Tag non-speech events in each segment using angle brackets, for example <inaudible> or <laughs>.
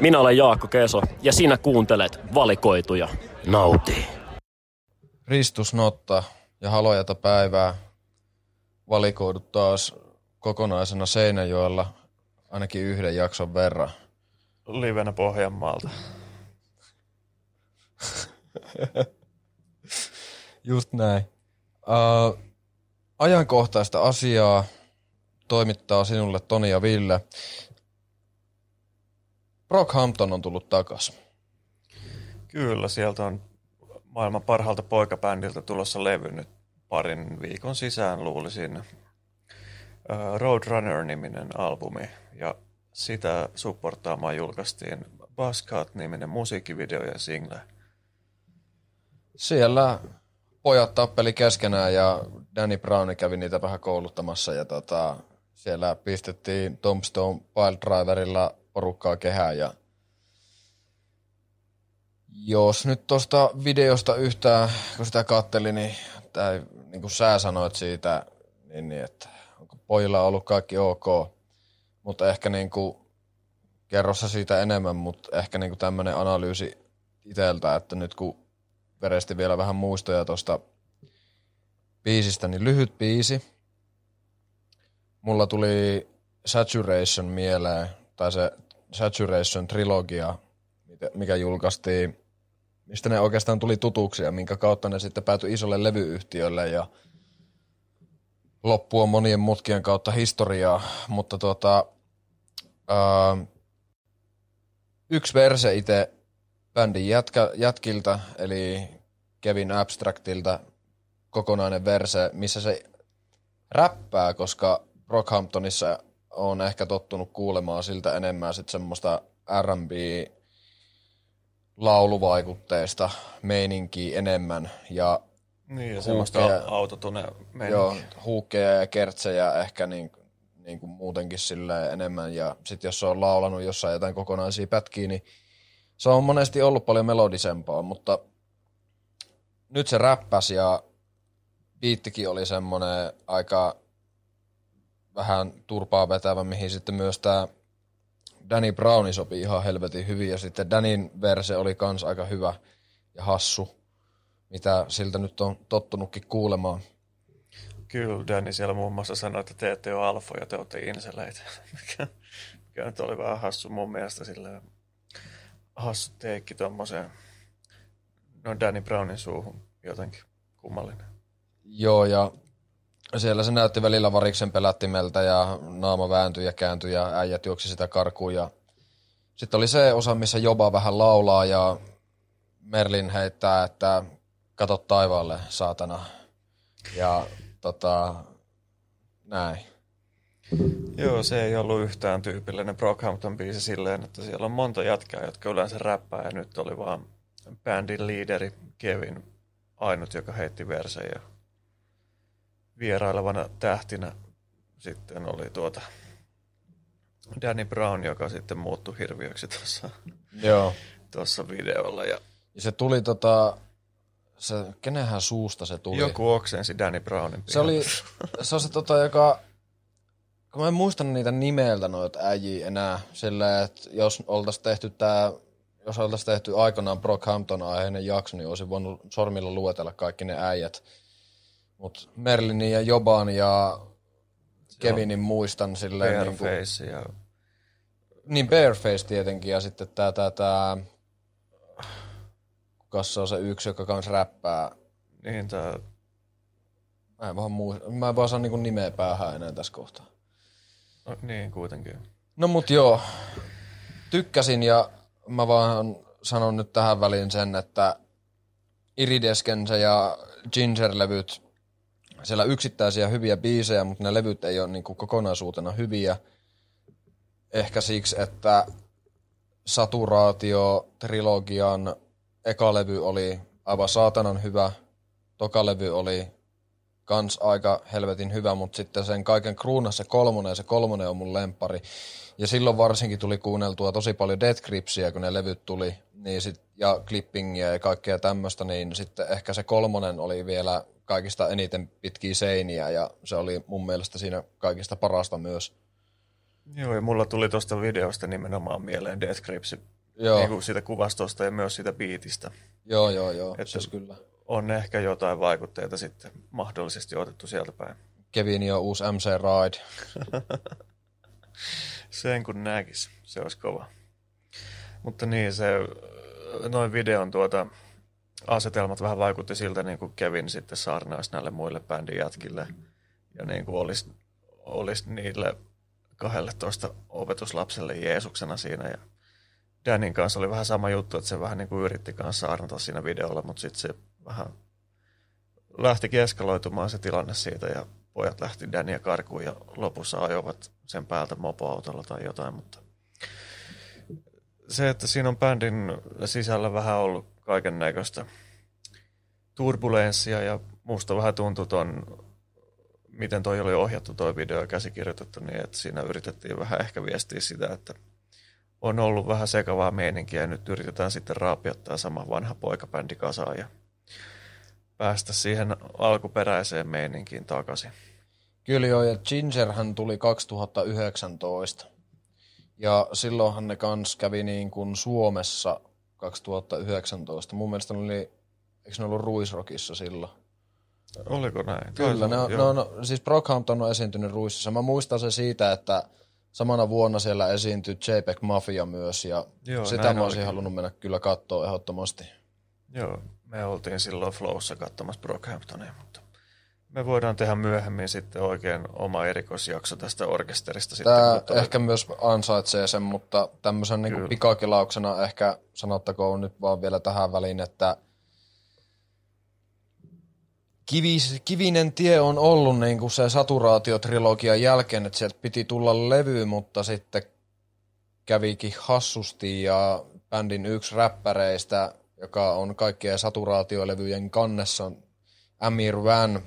Minä olen Jaakko Keso ja sinä kuuntelet valikoituja. Nauti. Ristus Notta ja Halojata päivää valikoidut taas kokonaisena Seinäjoella ainakin yhden jakson verran. Livenä Pohjanmaalta. <laughs> Just näin. Uh, ajankohtaista asiaa toimittaa sinulle Toni ja Ville. Brockhampton on tullut takas. Kyllä, sieltä on maailman parhaalta poikabändiltä tulossa levy nyt parin viikon sisään luulisin. Roadrunner-niminen albumi ja sitä supportaamaan julkaistiin Buzzcut-niminen musiikkivideo ja single. Siellä pojat tappeli keskenään ja Danny Brown kävi niitä vähän kouluttamassa ja tota, siellä pistettiin Tombstone Driverilla porukkaa kehään ja jos nyt tuosta videosta yhtään, kun sitä katteli, niin, tai niin kuin sä sanoit siitä, niin, niin että onko pojilla ollut kaikki ok, mutta ehkä niin kuin, kerrossa siitä enemmän, mutta ehkä niin kuin tämmöinen analyysi itseltä, että nyt kun veresti vielä vähän muistoja tuosta biisistä, niin lyhyt biisi. Mulla tuli Saturation mieleen, tai se Saturation trilogia, mikä julkaistiin, mistä ne oikeastaan tuli tutuksi ja minkä kautta ne sitten päätyi isolle levyyhtiölle ja loppu on monien mutkien kautta historiaa, mutta tuota, ää, yksi verse itse bändin jätkä, jätkiltä, eli Kevin Abstractilta kokonainen verse, missä se räppää, koska Brockhamptonissa on ehkä tottunut kuulemaan siltä enemmän sit semmoista R&B lauluvaikutteista meininkiä enemmän ja niin, ja semmoista autotune Joo, huukkeja ja kertsejä ehkä niin, niin kuin muutenkin sille enemmän. Ja sitten jos on laulanut jossain jotain kokonaisia pätkiä, niin se on monesti ollut paljon melodisempaa, mutta nyt se räppäs ja biittikin oli semmoinen aika vähän turpaa vetävä, mihin sitten myös tämä Danny Browni sopii ihan helvetin hyvin. Ja sitten Danin verse oli kans aika hyvä ja hassu, mitä siltä nyt on tottunutkin kuulemaan. Kyllä, Danny siellä muun muassa sanoi, että te ette ole alfoja, te olette inseleitä. <laughs> mikä, mikä nyt oli vähän hassu mun mielestä silleen hassu teekki tuommoiseen no Danny Brownin suuhun jotenkin kummallinen. Joo, ja siellä se näytti välillä variksen pelättimeltä ja naama vääntyi ja kääntyi ja äijät juoksi sitä karkuun. Ja sitten oli se osa, missä Joba vähän laulaa ja Merlin heittää, että kato taivaalle, saatana. Ja tota, näin. Joo, se ei ollut yhtään tyypillinen Brockhampton biisi silleen, että siellä on monta jatkaa, jotka yleensä räppää ja nyt oli vaan bändin liideri Kevin ainut, joka heitti versejä vierailevana tähtinä sitten oli tuota Danny Brown, joka sitten muuttui hirviöksi tuossa, Joo. tuossa videolla. Ja, ja se tuli tota, se, kenenhän suusta se tuli? Joku oksensi Danny Brownin Se oli, se on se tota, joka, kun mä en muista niitä nimeltä noita äijiä enää, sillä että jos oltaisiin tehty tää, jos oltaisiin tehty aikanaan Brockhampton aiheinen jakso, niin olisin voinut sormilla luetella kaikki ne äijät. Mutta Merlinin ja Joban ja Kevinin muistan silleen... Bareface niin ja... Niin Bareface tietenkin ja sitten tää, tää, tää... Kukas se on se yksi, joka kans räppää? Niin tää... Mä en vaan, muista, mä en vaan saa niinku nimeä päähän enää tässä kohtaa. No, niin, kuitenkin. No mut joo, tykkäsin ja mä vaan sanon nyt tähän väliin sen, että Irideskense ja Ginger-levyt siellä yksittäisiä hyviä biisejä, mutta ne levyt ei ole niin kuin kokonaisuutena hyviä. Ehkä siksi, että Saturaatio-trilogian eka levy oli aivan saatanan hyvä, toka levy oli kans aika helvetin hyvä, mutta sitten sen kaiken kruunassa kolmonen, ja se kolmonen on mun lempari. Ja silloin varsinkin tuli kuunneltua tosi paljon Death Gripsia, kun ne levyt tuli, niin sit, ja clippingia ja kaikkea tämmöistä, niin sitten ehkä se kolmonen oli vielä kaikista eniten pitkiä seiniä ja se oli mun mielestä siinä kaikista parasta myös. Joo, ja mulla tuli tuosta videosta nimenomaan mieleen Death Grips, Joo, niin kuin siitä kuvastosta ja myös siitä biitistä. joo, joo, joo Että- siis kyllä. On ehkä jotain vaikutteita sitten mahdollisesti otettu sieltä päin. Kevin jo uusi MC Ride. <laughs> Sen kun näkis, se olisi kova. Mutta niin, se, noin videon tuota, asetelmat vähän vaikutti siltä, niin kuin Kevin sitten saarnaisi näille muille bändin jätkille. Ja niin kuin olisi, olisi niille 12 opetuslapselle Jeesuksena siinä. Ja Danin kanssa oli vähän sama juttu, että se vähän niin kuin yritti kanssa saarnata siinä videolla, mutta sitten se vähän lähti eskaloitumaan se tilanne siitä ja pojat lähti Dania karkuun ja lopussa ajoivat sen päältä mopoautolla tai jotain, mutta se, että siinä on bändin sisällä vähän ollut kaiken näköistä turbulenssia ja musta vähän tuntui ton, miten toi oli ohjattu toi video ja käsikirjoitettu, niin että siinä yritettiin vähän ehkä viestiä sitä, että on ollut vähän sekavaa meininkiä ja nyt yritetään sitten raapia tämä sama vanha poikabändi kasaan ja päästä siihen alkuperäiseen meininkiin takaisin. Kyllä joo, ja Gingerhän tuli 2019. Ja silloinhan ne kans kävi niin kuin Suomessa 2019. Mun mielestä ne oli, eikö ne ollut Ruisrockissa silloin? Oliko näin? Kyllä, ne on, Joo. no, no, siis Brockhampton on esiintynyt Ruississa. Mä muistan se siitä, että samana vuonna siellä esiintyi JPEG Mafia myös, ja Joo, sitä mä olisin halunnut mennä kyllä katsoa ehdottomasti. Joo, me oltiin silloin Flowssa katsomassa Brockhamptonia, mutta me voidaan tehdä myöhemmin sitten oikein oma erikoisjakso tästä orkesterista. Sitten, Tämä kun tulee- ehkä myös ansaitsee sen, mutta tämmöisen niin Kyllä. pikakelauksena ehkä sanottakoon nyt vaan vielä tähän väliin, että Kivis, kivinen tie on ollut niin kuin se saturaatiotrilogian jälkeen, että sieltä piti tulla levy, mutta sitten kävikin hassusti ja bändin yksi räppäreistä, joka on kaikkien saturaatiolevyjen kannessa, Amir Van,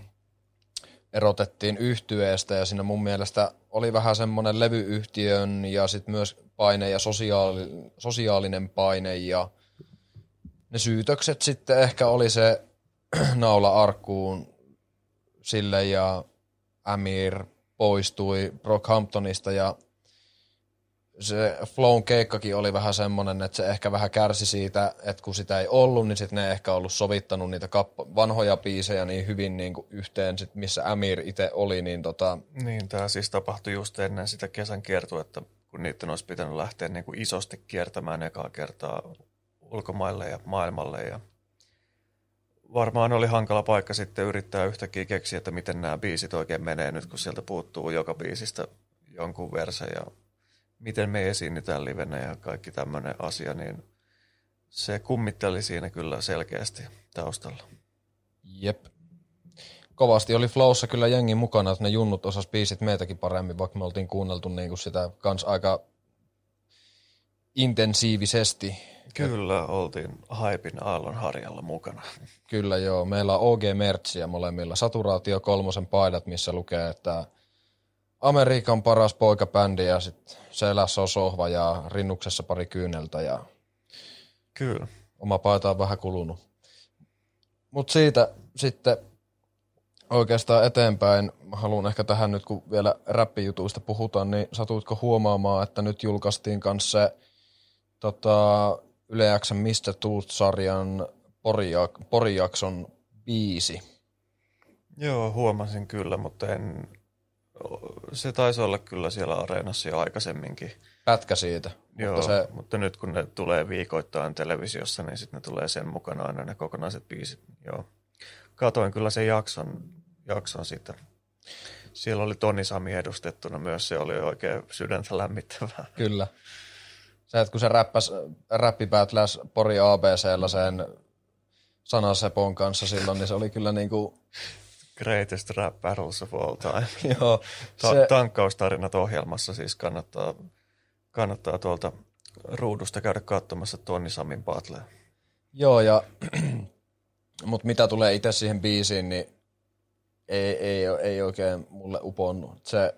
erotettiin yhtyeestä ja siinä mun mielestä oli vähän semmoinen levyyhtiön ja sitten myös paine ja sosiaali, sosiaalinen paine ja ne syytökset sitten ehkä oli se <clears throat> naula arkkuun sille ja Amir poistui Brockhamptonista ja se Flown keikkakin oli vähän semmoinen, että se ehkä vähän kärsi siitä, että kun sitä ei ollut, niin sitten ne ehkä ollut sovittanut niitä kappa- vanhoja biisejä niin hyvin niin kuin yhteen, sit missä Amir itse oli, niin tota, Niin, tämä siis tapahtui just ennen sitä kesän kiertuetta, kun niiden olisi pitänyt lähteä niin kuin isosti kiertämään ekaa kertaa ulkomaille ja maailmalle. Ja varmaan oli hankala paikka sitten yrittää yhtäkkiä keksiä, että miten nämä biisit oikein menee nyt, kun sieltä puuttuu joka biisistä jonkun verse ja miten me esiinnytään livenä ja kaikki tämmöinen asia, niin se kummitteli siinä kyllä selkeästi taustalla. jep. Kovasti oli Flowssa kyllä jengi mukana, että ne junnut osas biisit meitäkin paremmin, vaikka me oltiin kuunneltu niin kuin sitä kans aika intensiivisesti. Kyllä, oltiin Haipin aallon harjalla mukana. Kyllä joo, meillä on OG-mertsiä molemmilla. Saturaatio kolmosen paidat, missä lukee, että Amerikan paras poikabändi ja sitten selässä on sohva ja rinnuksessa pari kyyneltä ja Kyllä. oma paita on vähän kulunut. Mutta siitä sitten oikeastaan eteenpäin, mä haluan ehkä tähän nyt, kun vielä räppijutuista puhutaan, niin satuitko huomaamaan, että nyt julkaistiin kanssa se tota, Yle X:n Mr. Tooth-sarjan Porijak- Porijakson biisi. Joo, huomasin kyllä, mutta en... Se taisi olla kyllä siellä areenassa jo aikaisemminkin. Pätkä siitä. Joo, Mutta se, mutta nyt kun ne tulee viikoittain televisiossa, niin sitten ne tulee sen mukana aina ne kokonaiset biisit. Joo. Katoin kyllä sen jakson, jakson siitä. Siellä oli Toni Sami edustettuna myös, se oli oikein sydäntä lämmittävää. kyllä. Se, että kun se räppäs, räppipätläs Pori ABCllä sen sanasepon kanssa silloin, niin se oli kyllä niinku, Greatest Rap Battles of All Time. <laughs> joo, Ta- se, Tankkaustarinat ohjelmassa siis kannattaa, kannattaa tuolta ruudusta käydä katsomassa Toni Samin battleja. Joo, ja <clears throat> mutta mitä tulee itse siihen biisiin, niin ei, ei, ei oikein mulle uponnut. Se,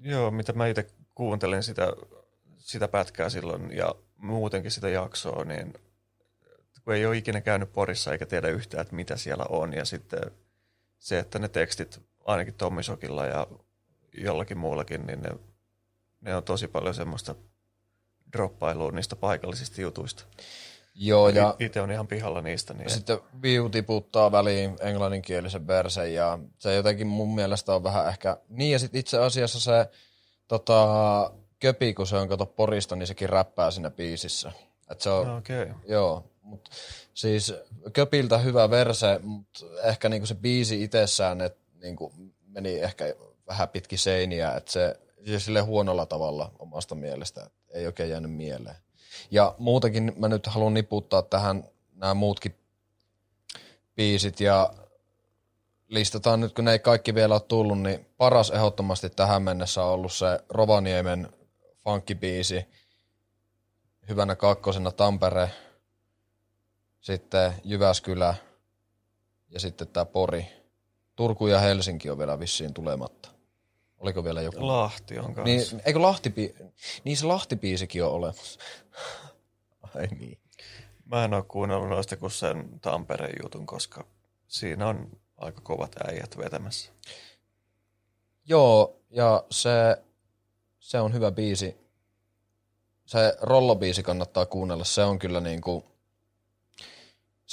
Joo, mitä mä itse kuuntelin sitä, sitä pätkää silloin ja muutenkin sitä jaksoa, niin kun ei ole ikinä käynyt Porissa eikä tiedä yhtään, että mitä siellä on. Ja sitten se, että ne tekstit ainakin Tommi Sokilla ja jollakin muullakin, niin ne, ne on tosi paljon semmoista droppailua niistä paikallisista jutuista. Joo, ja Itse on ihan pihalla niistä. Niin sitten View tiputtaa väliin englanninkielisen versen ja se jotenkin mun mielestä on vähän ehkä... Niin ja sitten itse asiassa se tota, Köpi, kun se on kato Porista, niin sekin räppää siinä biisissä. Et se on, No. Okay. Joo, mutta siis Köpiltä hyvä verse, mutta ehkä niinku se biisi itsessään et niinku meni ehkä vähän pitki seiniä, että se, sille huonolla tavalla omasta mielestä, ei oikein jäänyt mieleen. Ja muutenkin mä nyt haluan niputtaa tähän nämä muutkin biisit ja listataan nyt, kun ne ei kaikki vielä ole tullut, niin paras ehdottomasti tähän mennessä on ollut se Rovaniemen funkkibiisi, hyvänä kakkosena Tampere, sitten Jyväskylä ja sitten tämä Pori. Turku ja Helsinki on vielä vissiin tulematta. Oliko vielä joku? Lahti on kanssa. Niin, eikö Lahti, niin se Lahti-biisikin on olemassa. <laughs> Ai niin. Mä en ole kuunnellut noista kuin sen Tampereen jutun, koska siinä on aika kovat äijät vetämässä. Joo, ja se, se on hyvä biisi. Se rollobiisi kannattaa kuunnella. Se on kyllä niinku,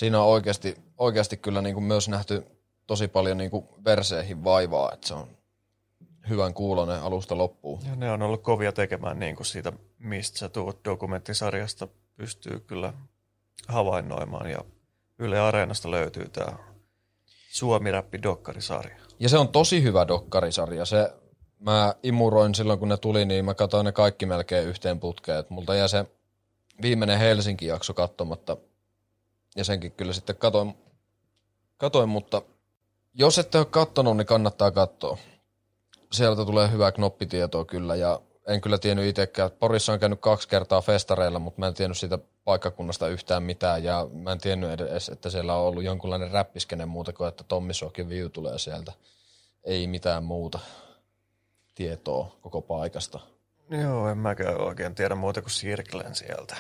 siinä on oikeasti, oikeasti kyllä niinku myös nähty tosi paljon niinku verseihin vaivaa, että se on hyvän kuulonen alusta loppuun. Ja ne on ollut kovia tekemään niin kuin siitä, mistä sä tuut dokumenttisarjasta, pystyy kyllä havainnoimaan. Ja Yle Areenasta löytyy tämä Suomi-räppi-dokkarisarja. Ja se on tosi hyvä dokkarisarja. Se, mä imuroin silloin, kun ne tuli, niin mä katsoin ne kaikki melkein yhteen putkeen. Et multa jäi se viimeinen Helsinki-jakso katsomatta. Ja senkin kyllä sitten katoin, katoin mutta jos ette ole kattonut, niin kannattaa katsoa. Sieltä tulee hyvää knoppitietoa kyllä ja en kyllä tiennyt itsekään. Porissa on käynyt kaksi kertaa festareilla, mutta mä en tiennyt siitä paikkakunnasta yhtään mitään ja mä en tiennyt edes, että siellä on ollut jonkunlainen räppiskene muuta kuin, että Tommi Sokin View tulee sieltä. Ei mitään muuta tietoa koko paikasta. Joo, en mäkään oikein tiedä muuta kuin Sirklen sieltä.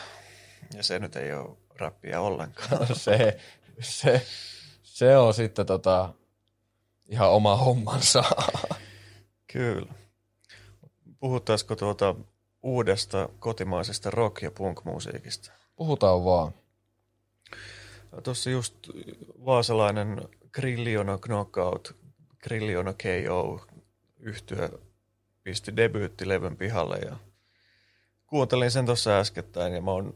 Ja se nyt ei ole räppiä ollenkaan. se, se, se on sitten tota, ihan oma hommansa. Kyllä. Puhuttaisiko tuota uudesta kotimaisesta rock- ja punk-musiikista? Puhutaan vaan. Tuossa just vaasalainen Grilliono Knockout, Grilliono KO yhtyö pisti debyyttilevyn pihalle ja kuuntelin sen tuossa äskettäin ja mä oon,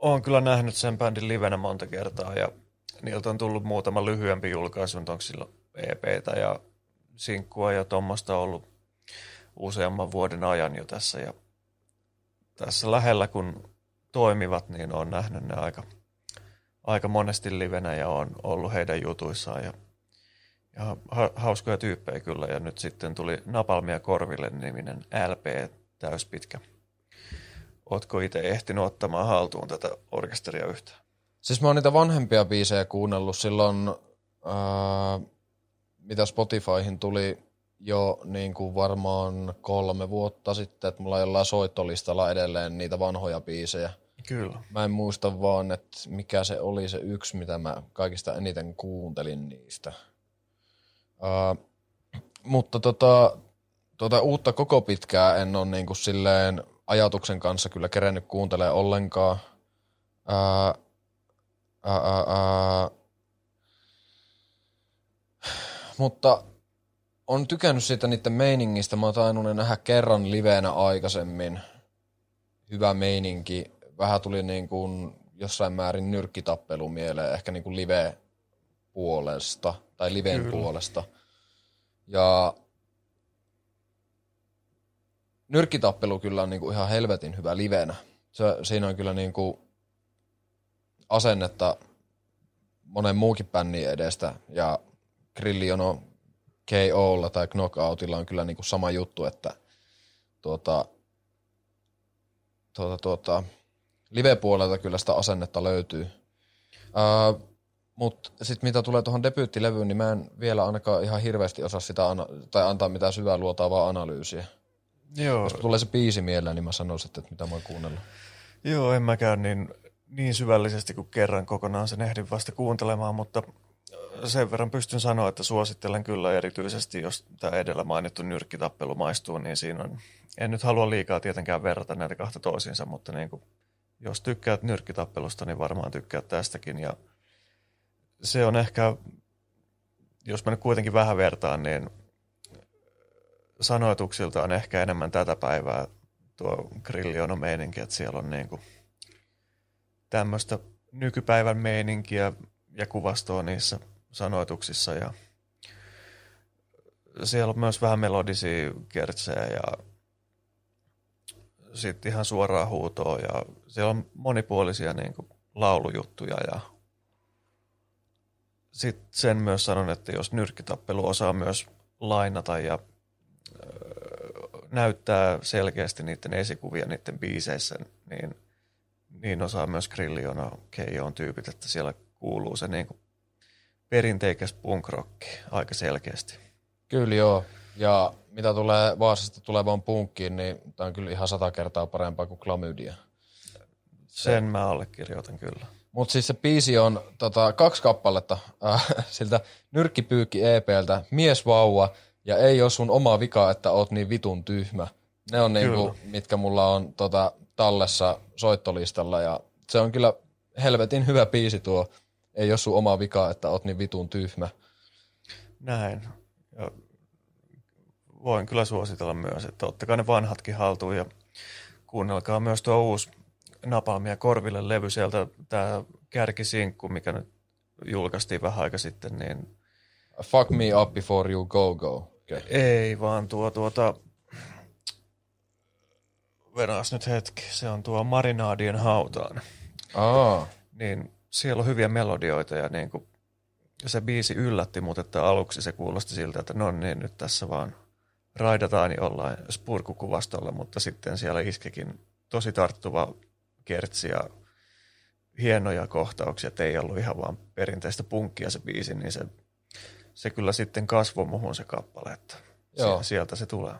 oon kyllä nähnyt sen bändin livenä monta kertaa ja niiltä on tullut muutama lyhyempi julkaisu, onko silloin EPtä ja sinkkua ja tuommoista ollut useamman vuoden ajan jo tässä ja tässä lähellä kun toimivat, niin on nähnyt ne aika, aika monesti livenä ja on ollut heidän jutuissaan ja, ja ha, hauskoja tyyppejä kyllä ja nyt sitten tuli Napalmia Korville niminen LP täyspitkä. Ootko itse ehtinyt ottamaan haltuun tätä orkesteria yhtään? Siis mä oon niitä vanhempia biisejä kuunnellut silloin, ää, mitä Spotifyhin tuli jo niin kuin varmaan kolme vuotta sitten, että mulla on jollain soittolistalla edelleen niitä vanhoja biisejä. Kyllä. Mä en muista vaan, että mikä se oli se yksi, mitä mä kaikista eniten kuuntelin niistä. Ää, mutta tota, tota uutta koko pitkää en ole niin kuin silleen ajatuksen kanssa kyllä kerennyt kuuntelemaan ollenkaan. Ää, ää, ää, ää. Mutta on tykännyt siitä niiden meiningistä. Mä oon tainnut nähdä kerran liveenä aikaisemmin. Hyvä meininki. Vähän tuli niin kuin jossain määrin nyrkkitappelu mieleen, ehkä niin kuin live puolesta tai liven Kyllä. puolesta. Ja nyrkkitappelu kyllä on niin kuin ihan helvetin hyvä livenä. Se, siinä on kyllä niin kuin asennetta monen muukin bännin edestä ja Grilliono KOlla tai Knockoutilla on kyllä niin kuin sama juttu, että tuota, tuota, tuota, live-puolelta kyllä sitä asennetta löytyy. Uh, mutta sitten mitä tulee tuohon debyyttilevyyn, niin mä en vielä ainakaan ihan hirveästi osaa sitä tai antaa mitään syvää luotaavaa analyysiä. Joo, Jos tulee se biisi mieleen, niin mä sanoisin, että mitä mä oon kuunnellut. joo en mäkään niin, niin syvällisesti kuin kerran kokonaan sen ehdin vasta kuuntelemaan, mutta sen verran pystyn sanoa, että suosittelen kyllä erityisesti, jos tämä edellä mainittu nyrkkitappelu maistuu, niin siinä on, en nyt halua liikaa tietenkään verrata näitä kahta toisiinsa, mutta niin kuin, jos tykkäät nyrkkitappelusta, niin varmaan tykkäät tästäkin. Ja se on ehkä, jos mä nyt kuitenkin vähän vertaan, niin sanoituksilta on ehkä enemmän tätä päivää tuo grilliono meininki, että siellä on niin kuin tämmöistä nykypäivän meininkiä ja kuvastoa niissä sanoituksissa ja siellä on myös vähän melodisia kertsejä ja sitten ihan suoraa huutoa ja siellä on monipuolisia niin kuin laulujuttuja ja sitten sen myös sanon, että jos nyrkkitappelu osaa myös lainata ja näyttää selkeästi niiden esikuvia niiden biiseissä, niin, niin osaa myös Grilliona Keijoon tyypit, että siellä kuuluu se niin kuin perinteikäs punk aika selkeästi. Kyllä joo. Ja mitä tulee Vaasasta tulevaan punkkiin, niin tämä on kyllä ihan sata kertaa parempaa kuin Klamydia. Sen mä allekirjoitan kyllä. Mutta siis se biisi on tota, kaksi kappaletta äh, <laughs> siltä Nyrkkipyykki EPltä, Mies vauva ja Ei ole sun oma vika, että oot niin vitun tyhmä. Ne on niinku, mitkä mulla on tota, tallessa soittolistalla ja se on kyllä helvetin hyvä biisi tuo ei ole sun oma vika, että oot niin vitun tyhmä. Näin. Ja voin kyllä suositella myös, että ottakaa ne vanhatkin haltuun ja kuunnelkaa myös tuo uusi Napalmia korville levy sieltä, tämä kärkisinkku, mikä nyt julkaistiin vähän aika sitten, niin... Fuck me up before you go go. Okay. Ei, vaan tuo tuota... Venas nyt hetki, se on tuo Marinaadien hautaan. Aa. Niin siellä on hyviä melodioita ja niin kuin, se biisi yllätti mut, että aluksi se kuulosti siltä, että no niin, nyt tässä vaan raidataan jollain spurkukuvastolla, mutta sitten siellä iskikin tosi tarttuva kertsi ja hienoja kohtauksia, että ei ollut ihan vaan perinteistä punkkia se biisi, niin se, se kyllä sitten kasvoi muhun se kappale, että Joo. sieltä se tulee.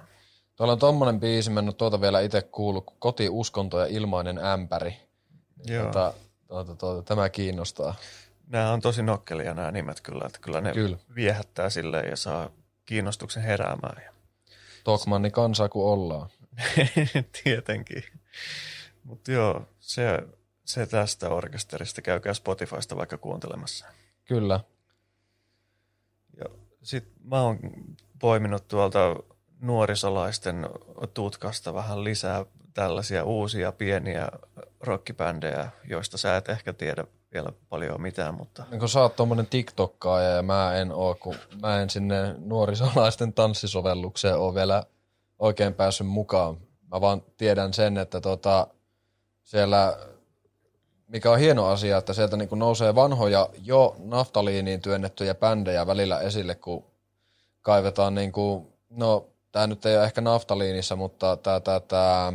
Tuolla on tommonen biisi, mä en tuota vielä itse kuullut, koti, uskonto ja ilmainen ämpäri. Joo. Tota, tuota, tuota, tämä kiinnostaa. Nämä on tosi nokkelia nämä nimet kyllä, että kyllä ne kyllä. viehättää silleen ja saa kiinnostuksen heräämään. Tokmanni kansaa kuin ollaan. <laughs> Tietenkin. Mutta joo, se, se tästä orkesterista. Käykää Spotifysta vaikka kuuntelemassa. Kyllä. Sitten mä oon poiminut tuolta nuorisolaisten tutkasta vähän lisää tällaisia uusia pieniä rockibändejä, joista sä et ehkä tiedä vielä paljon mitään, mutta... Niin kun sä oot tommonen TikTokkaaja ja mä en oo, kun mä en sinne nuorisolaisten tanssisovellukseen oo vielä oikein päässyt mukaan. Mä vaan tiedän sen, että tota, siellä, mikä on hieno asia, että sieltä niin nousee vanhoja jo naftaliiniin työnnettyjä bändejä välillä esille, kun kaivetaan niin kuin, no tämä nyt ei ole ehkä naftaliinissa, mutta tämä, tämä, tämä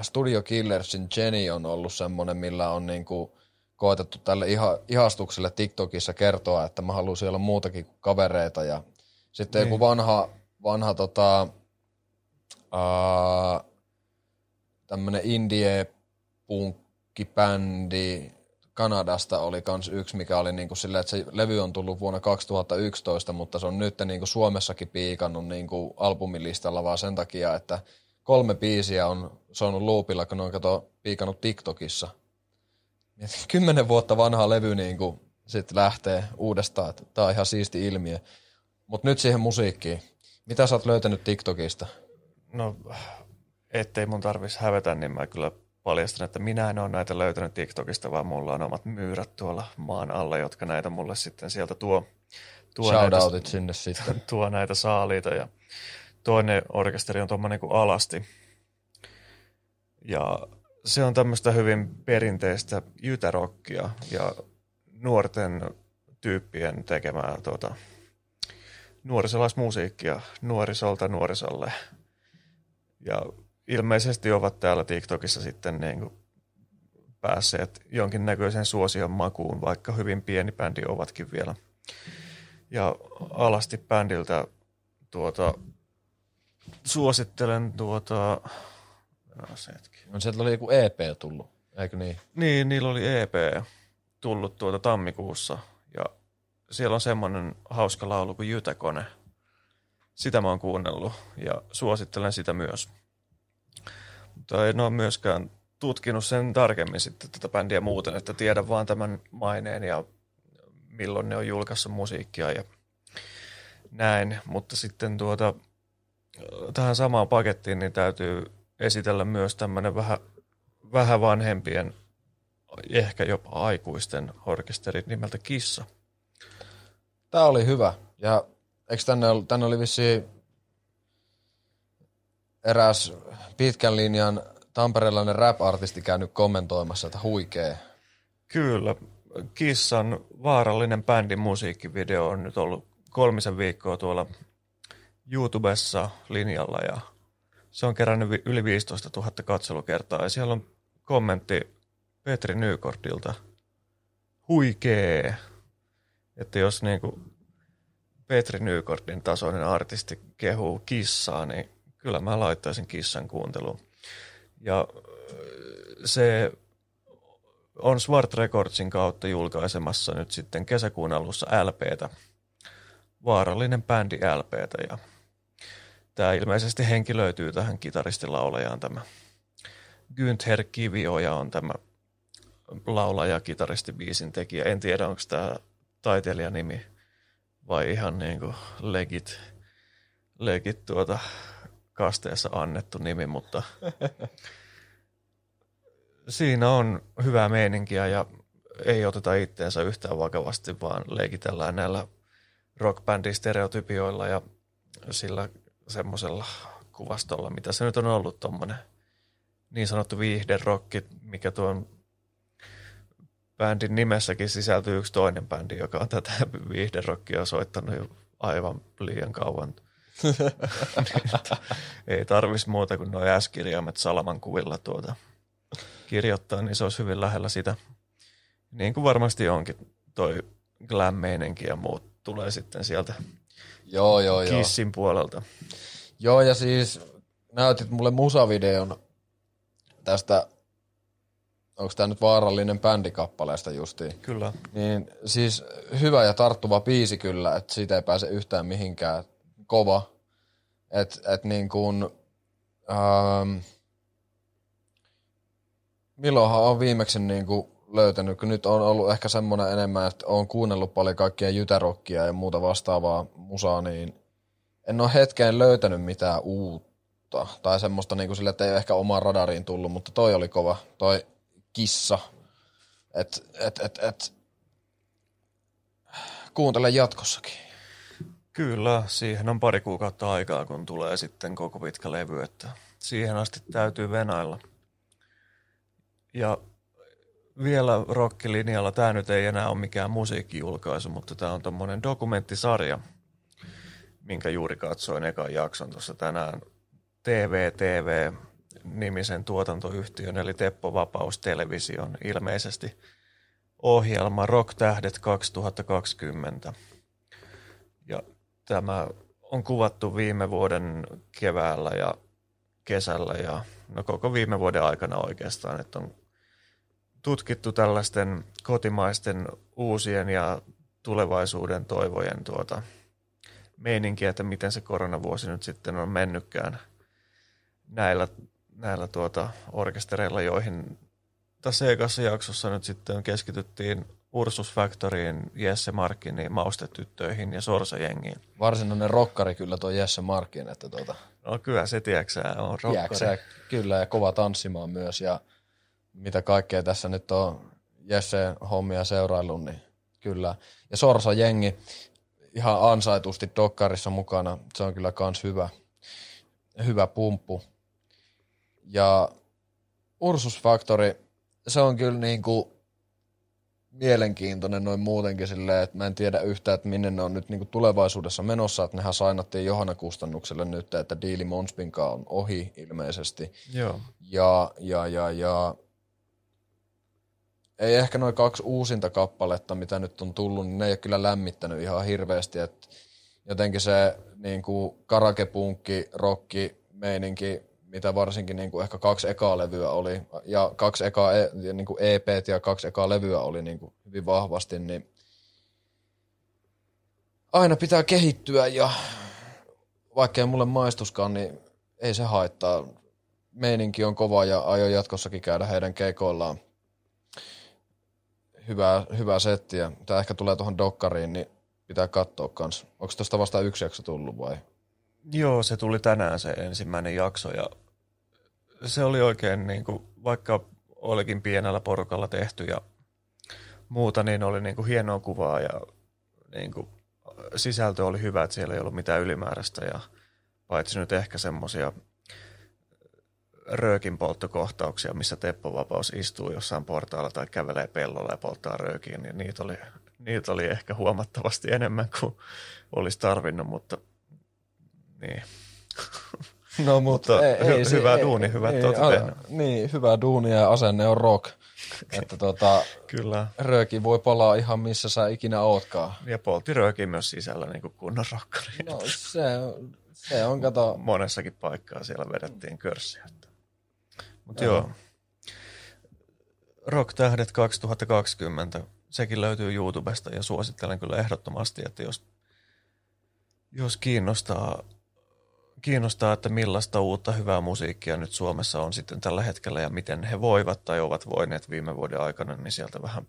Studio Killersin Jenny on ollut semmoinen, millä on niinku koetettu tälle iha, ihastukselle TikTokissa kertoa, että mä haluaisin olla muutakin kuin kavereita. Ja sitten niin. joku vanha, vanha tota, uh, tämmönen indie-punkkibändi Kanadasta oli kans yksi, mikä oli niinku silleen, että se levy on tullut vuonna 2011, mutta se on nyt niinku Suomessakin piikannut niinku albumilistalla vaan sen takia, että kolme biisiä on soinut loopilla, kun ne on kato piikannut TikTokissa. Kymmenen vuotta vanha levy niin kuin sit lähtee uudestaan, tää on ihan siisti ilmiö. Mutta nyt siihen musiikkiin. Mitä sä oot löytänyt TikTokista? No, ettei mun tarvis hävetä, niin mä kyllä paljastan, että minä en ole näitä löytänyt TikTokista, vaan mulla on omat myyrät tuolla maan alla, jotka näitä mulle sitten sieltä tuo. tuo Shoutoutit näitä, sinne sitten. <laughs> Tuo näitä saaliita ja toinen orkesteri on tuommoinen kuin Alasti. Ja se on tämmöistä hyvin perinteistä jytärokkia ja nuorten tyyppien tekemää tuota, nuorisolaismusiikkia nuorisolta nuorisolle. Ja ilmeisesti ovat täällä TikTokissa sitten niin kuin päässeet jonkinnäköisen suosion makuun, vaikka hyvin pieni bändi ovatkin vielä. Ja alasti bändiltä tuota, suosittelen tuota... No, sieltä oli joku EP tullut, eikö niin? Niin, niillä oli EP tullut tuota tammikuussa ja siellä on semmoinen hauska laulu kuin Jytäkone. Sitä mä oon kuunnellut ja suosittelen sitä myös. Mutta en ole myöskään tutkinut sen tarkemmin sitten tätä bändiä muuten, että tiedän vaan tämän maineen ja milloin ne on julkaissut musiikkia ja näin. Mutta sitten tuota, tähän samaan pakettiin niin täytyy esitellä myös tämmöinen vähän, vähän vanhempien, ehkä jopa aikuisten orkesteri nimeltä Kissa. Tämä oli hyvä. Ja eikö tänne, tänne oli vissiin eräs pitkän linjan tamperelainen rap-artisti käynyt kommentoimassa, että huikee. Kyllä. Kissan vaarallinen bändin musiikkivideo on nyt ollut kolmisen viikkoa tuolla YouTubessa linjalla ja se on kerännyt yli 15 000 katselukertaa ja siellä on kommentti Petri Nykordilta. Huikee! Että jos niinku Petri Nykordin tasoinen artisti kehuu kissaa, niin kyllä mä laittaisin kissan kuunteluun. Ja se on Swart Recordsin kautta julkaisemassa nyt sitten kesäkuun alussa LPtä. Vaarallinen bändi LPtä ja tämä ilmeisesti henki löytyy tähän kitaristilaulajaan tämä Günther Kivioja on tämä laulaja, kitaristi, biisin tekijä. En tiedä, onko tämä taiteilijan nimi vai ihan niin kuin legit, legit tuota kasteessa annettu nimi, mutta siinä on hyvää meininkiä ja ei oteta itteensä yhtään vakavasti, vaan leikitellään näillä rockbändin stereotypioilla ja sillä semmoisella kuvastolla, mitä se nyt on ollut tuommoinen niin sanottu viihderokki, mikä tuon bändin nimessäkin sisältyy yksi toinen bändi, joka on tätä viihderokkia soittanut aivan liian kauan. Ei tarvitsisi muuta kuin nuo S-kirjaimet Salaman kuvilla tuota kirjoittaa, niin se olisi hyvin lähellä sitä. Niin kuin varmasti onkin toi glam ja muut tulee sitten sieltä joo, joo, joo. Kissin puolelta. Joo, ja siis näytit mulle musavideon tästä, onko tämä nyt vaarallinen bändikappaleesta justiin? Kyllä. Niin siis hyvä ja tarttuva biisi kyllä, että siitä ei pääse yhtään mihinkään. Kova. Että et niin kuin, ähm, milloinhan on viimeksi niin kuin löytänyt, kun nyt on ollut ehkä semmoinen enemmän, että on kuunnellut paljon kaikkia jytärokkia ja muuta vastaavaa musaa, niin en ole hetkeen löytänyt mitään uutta. Tai semmoista niin kuin sille, että ei ole ehkä omaan radariin tullut, mutta toi oli kova, toi kissa. Et, et, et, et. Kuuntele jatkossakin. Kyllä, siihen on pari kuukautta aikaa, kun tulee sitten koko pitkä levy, että siihen asti täytyy venailla. Ja vielä rockilinjalla, tämä nyt ei enää ole mikään musiikkijulkaisu, mutta tämä on tuommoinen dokumenttisarja, minkä juuri katsoin ekan jakson tuossa tänään. TVTV-nimisen tuotantoyhtiön, eli Teppo Vapaus Television ilmeisesti ohjelma Rock Tähdet 2020. Tämä on kuvattu viime vuoden keväällä ja kesällä ja no koko viime vuoden aikana oikeastaan, että on tutkittu tällaisten kotimaisten uusien ja tulevaisuuden toivojen tuota meininkiä, että miten se koronavuosi nyt sitten on mennytkään näillä, näillä tuota orkestereilla, joihin tässä ekassa jaksossa nyt sitten keskityttiin Ursus Factoryin, Jesse Markiniin, Maustetyttöihin ja Sorsa-jengiin. Varsinainen rokkari kyllä tuo Jesse Markin, että tuota... No kyllä se tieksää on rokkari. Kyllä ja kova tanssimaan myös ja mitä kaikkea tässä nyt on Jesse hommia seuraillut, niin kyllä. Ja Sorsa jengi ihan ansaitusti Dokkarissa mukana, se on kyllä kans hyvä, hyvä pumppu. Ja Ursus Factory, se on kyllä niinku mielenkiintoinen noin muutenkin silleen, että mä en tiedä yhtään, että minne ne on nyt niinku tulevaisuudessa menossa, että nehän sainattiin Johanna Kustannukselle nyt, että diili Monspinkaan on ohi ilmeisesti. Joo. Ja, ja, ja, ja ei ehkä noin kaksi uusinta kappaletta, mitä nyt on tullut, niin ne ei ole kyllä lämmittänyt ihan hirveästi. Että jotenkin se niin kuin karakepunkki, rokki, meininki, mitä varsinkin niin kuin ehkä kaksi ekaa levyä oli, ja kaksi ekaa e, niin kuin EPt ja kaksi ekaa levyä oli niin kuin hyvin vahvasti, niin aina pitää kehittyä ja vaikkei mulle maistuskaan, niin ei se haittaa. Meininki on kova ja aion jatkossakin käydä heidän keikoillaan. Hyvää, hyvää settiä. Tämä ehkä tulee tuohon dokkariin, niin pitää katsoa kans. Onko tuosta vasta yksi jakso tullut vai? Joo, se tuli tänään se ensimmäinen jakso ja se oli oikein niin kuin, vaikka olikin pienellä porukalla tehty ja muuta, niin oli niin kuin hienoa kuvaa ja niin kuin, sisältö oli hyvä, että siellä ei ollut mitään ylimääräistä ja paitsi nyt ehkä semmoisia röökin polttokohtauksia, missä Teppo Vapaus istuu jossain portaalla tai kävelee pellolla ja polttaa röökiin, niin niitä oli, niitä oli ehkä huomattavasti enemmän kuin olisi tarvinnut, mutta niin. <laughs> No mutta ei, hy- ei, hyvä ei, duuni, hyvä ei, a, Niin, hyvä duuni ja asenne on rock. <laughs> että tota, Kyllä. rööki voi palaa ihan missä sä ikinä ootkaan. Ja poltti rööki myös sisällä niin kuin kunnon rokkari. No se, se on, kato. Monessakin paikkaa siellä vedettiin körssiä. Mutta joo. Rock Tähdet 2020, sekin löytyy YouTubesta ja suosittelen kyllä ehdottomasti, että jos, jos kiinnostaa kiinnostaa, että millaista uutta hyvää musiikkia nyt Suomessa on sitten tällä hetkellä ja miten he voivat tai ovat voineet viime vuoden aikana, niin sieltä vähän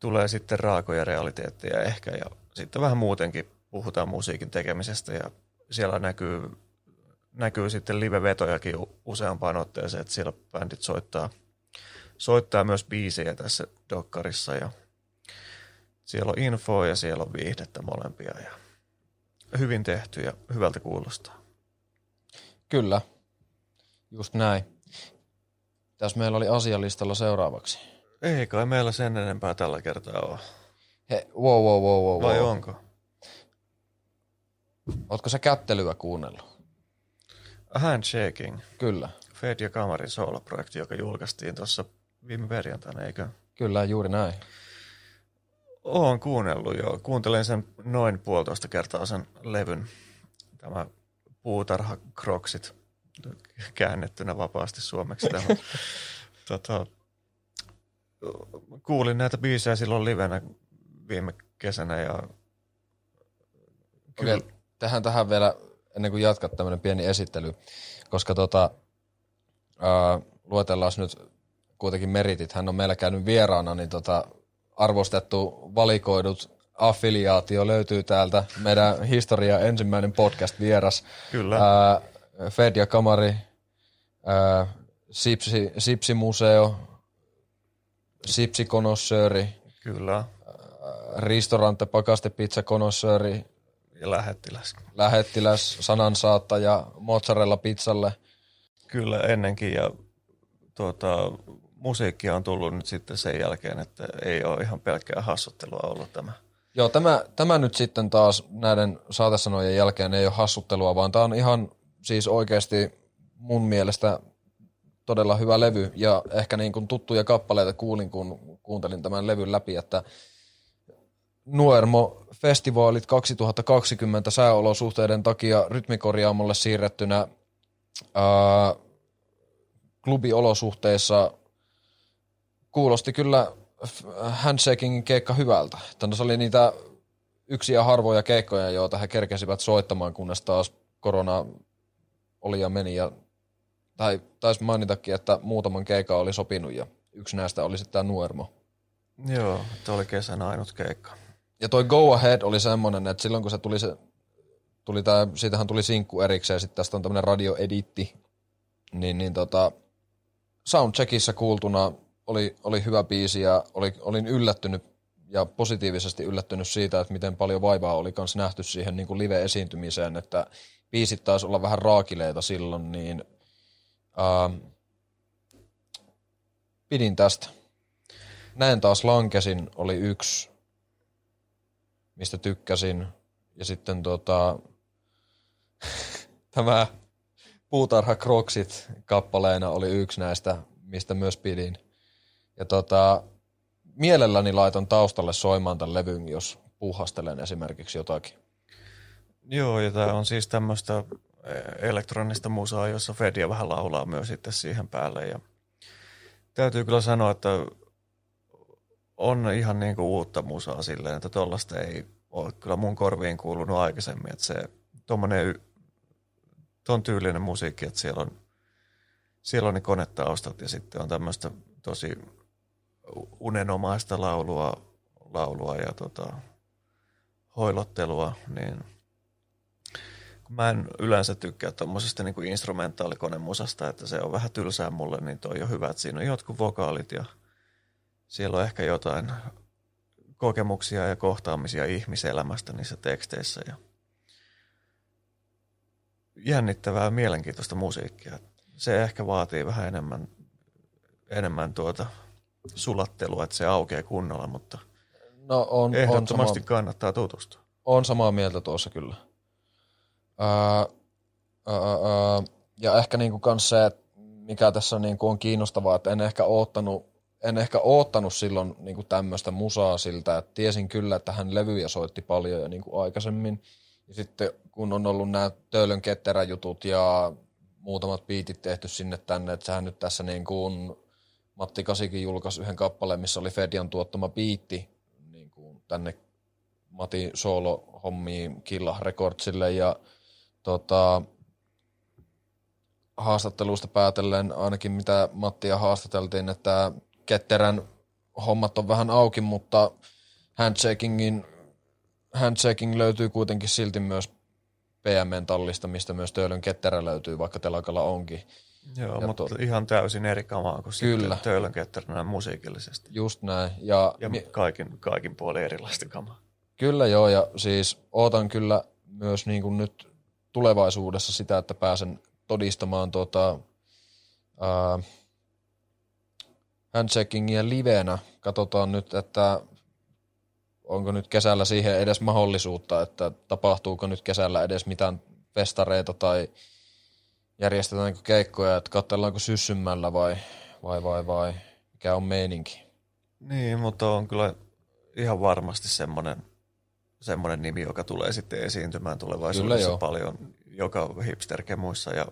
tulee sitten raakoja realiteetteja ehkä. Ja sitten vähän muutenkin puhutaan musiikin tekemisestä ja siellä näkyy, näkyy sitten live-vetojakin useampaan otteeseen, että siellä bändit soittaa, soittaa myös biisejä tässä dokkarissa ja siellä on infoa ja siellä on viihdettä molempia ja hyvin tehty ja hyvältä kuulostaa. Kyllä, just näin. Tässä meillä oli asialistalla seuraavaksi. Ei kai meillä sen enempää tällä kertaa ole. He, wow, wow, wow, wow. Vai onko? Ootko sä kättelyä kuunnellut? Handshaking. Kyllä. Fed ja Kamarin sooloprojekti, joka julkaistiin tuossa viime perjantaina, eikö? Kyllä, juuri näin. Oon kuunnellut jo. Kuuntelin sen noin puolitoista kertaa sen levyn. Tämä puutarha kroksit käännettynä vapaasti suomeksi. Tämä. <laughs> tota, kuulin näitä biisejä silloin livenä viime kesänä ja kyllä. Okei, tähän, tähän vielä ennen kuin jatkat tämmöinen pieni esittely, koska tota, ää, luetellaan nyt kuitenkin meritit. Hän on meillä käynyt vieraana, niin tota, arvostettu valikoidut affiliaatio löytyy täältä. Meidän historia ensimmäinen podcast-vieras. Kyllä. Ää, Fed ja Kamari, ää, Sipsi, Sipsi-museo, Sipsi-konossööri. Kyllä. Ristorante, pakaste, pizza, konossööri. Ja lähettiläs. Lähettiläs, sanansaattaja, mozzarella pizzalle. Kyllä ennenkin ja tuota, musiikkia on tullut nyt sitten sen jälkeen, että ei ole ihan pelkkää hassuttelua ollut tämä. Joo, tämä, tämä nyt sitten taas näiden saatesanojen jälkeen ei ole hassuttelua, vaan tämä on ihan siis oikeasti mun mielestä todella hyvä levy ja ehkä niin kuin tuttuja kappaleita kuulin, kun kuuntelin tämän levyn läpi, että Nuermo-festivaalit 2020 sääolosuhteiden takia rytmikorjaamolle siirrettynä ää, klubiolosuhteissa kuulosti kyllä handshakingin keikka hyvältä. Tänne se oli niitä yksiä harvoja keikkoja, joita he kerkesivät soittamaan, kunnes taas korona oli ja meni. Ja, tai taisi mainitakin, että muutaman keikan oli sopinut ja yksi näistä oli sitten tämä Nuermo. Joo, tämä oli kesän ainut keikka. Ja toi Go Ahead oli semmoinen, että silloin kun se tuli se, tuli tää, siitähän tuli sinkku erikseen, sitten tästä on tämmöinen radioeditti, niin, niin tota, soundcheckissa kuultuna oli, oli hyvä biisi ja oli, olin yllättynyt ja positiivisesti yllättynyt siitä, että miten paljon vaivaa oli kans nähty siihen niin kuin live-esiintymiseen, että biisit taisi olla vähän raakileita silloin, niin ää, pidin tästä. Näin taas lankesin, oli yksi, mistä tykkäsin. Ja sitten tota, <laughs> tämä Puutarha Kroksit kappaleena oli yksi näistä, mistä myös pidin. Ja tota, mielelläni laitan taustalle soimaan tämän levyn, jos puhastelen esimerkiksi jotakin. Joo, ja tämä on siis tämmöistä e, elektronista musaa, jossa Fedia vähän laulaa myös sitten siihen päälle. Ja täytyy kyllä sanoa, että on ihan niin kuin uutta musaa silleen, että tuollaista ei ole kyllä mun korviin kuulunut aikaisemmin, että se tuommoinen ton tyylinen musiikki, että siellä on, siellä on ne konetaustat ja sitten on tämmöistä tosi unenomaista laulua, laulua ja tota, hoilottelua, niin mä en yleensä tykkää tuommoisesta niin kuin instrumentaalikonemusasta, että se on vähän tylsää mulle, niin toi on hyvä, että siinä on jotkut vokaalit ja siellä on ehkä jotain kokemuksia ja kohtaamisia ihmiselämästä niissä teksteissä ja jännittävää mielenkiintoista musiikkia. Se ehkä vaatii vähän enemmän, enemmän tuota sulattelua, että se aukeaa kunnolla, mutta no on, ehdottomasti on sama, kannattaa tutustua. On samaa mieltä tuossa kyllä. Ää, ää, ää, ja ehkä niinku kans se, mikä tässä niinku on kiinnostavaa, että en ehkä oottanut, en ehkä oottanut silloin niinku tämmöistä musaa siltä, että tiesin kyllä, että hän levyjä soitti paljon jo niinku aikaisemmin. Ja sitten kun on ollut nämä Töölön ketteräjutut ja muutamat biitit tehty sinne tänne, että sehän nyt tässä niin kuin Matti Kasikin julkaisi yhden kappaleen, missä oli Fedian tuottama biitti niin kuin tänne Mati Solo hommiin Killa Recordsille ja tota, haastattelusta päätellen ainakin mitä Mattia haastateltiin, että Ketterän hommat on vähän auki, mutta handshakingin handshaking löytyy kuitenkin silti myös PMN tallista, mistä myös Töölön ketterä löytyy, vaikka telakalla onkin. Joo, ja mutta to... ihan täysin eri kamaa kuin Kyllä. sitten Töölön ketteränä musiikillisesti. Just näin. Ja, ja mi- kaikin, kaikin puolin erilaista kamaa. Kyllä joo, ja siis ootan kyllä myös niin kuin nyt tulevaisuudessa sitä, että pääsen todistamaan tuota, ää, handshakingia livenä. Katsotaan nyt, että onko nyt kesällä siihen edes mahdollisuutta, että tapahtuuko nyt kesällä edes mitään festareita tai järjestetäänkö keikkoja, että katsellaanko syssymällä vai, vai, vai, vai mikä on meininki. Niin, mutta on kyllä ihan varmasti semmoinen, semmoinen nimi, joka tulee sitten esiintymään tulevaisuudessa paljon, joka hipsterkemuissa ja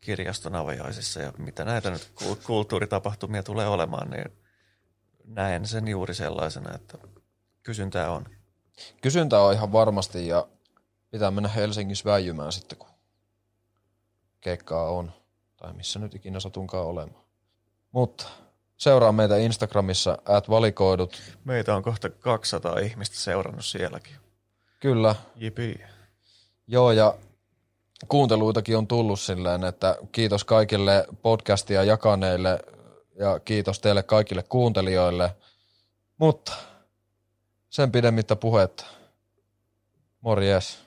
kirjaston avajaisissa ja mitä näitä nyt kulttuuritapahtumia tulee olemaan, niin näen sen juuri sellaisena, että kysyntää on. Kysyntää on ihan varmasti ja pitää mennä Helsingissä väijymään sitten, kun keikkaa on. Tai missä nyt ikinä satunkaan olemaan. Mutta seuraa meitä Instagramissa, at valikoidut. Meitä on kohta 200 ihmistä seurannut sielläkin. Kyllä. Jipi. Joo, ja kuunteluitakin on tullut silleen, että kiitos kaikille podcastia jakaneille ja kiitos teille kaikille kuuntelijoille. Mutta sen pidemmittä puhetta. Morjes.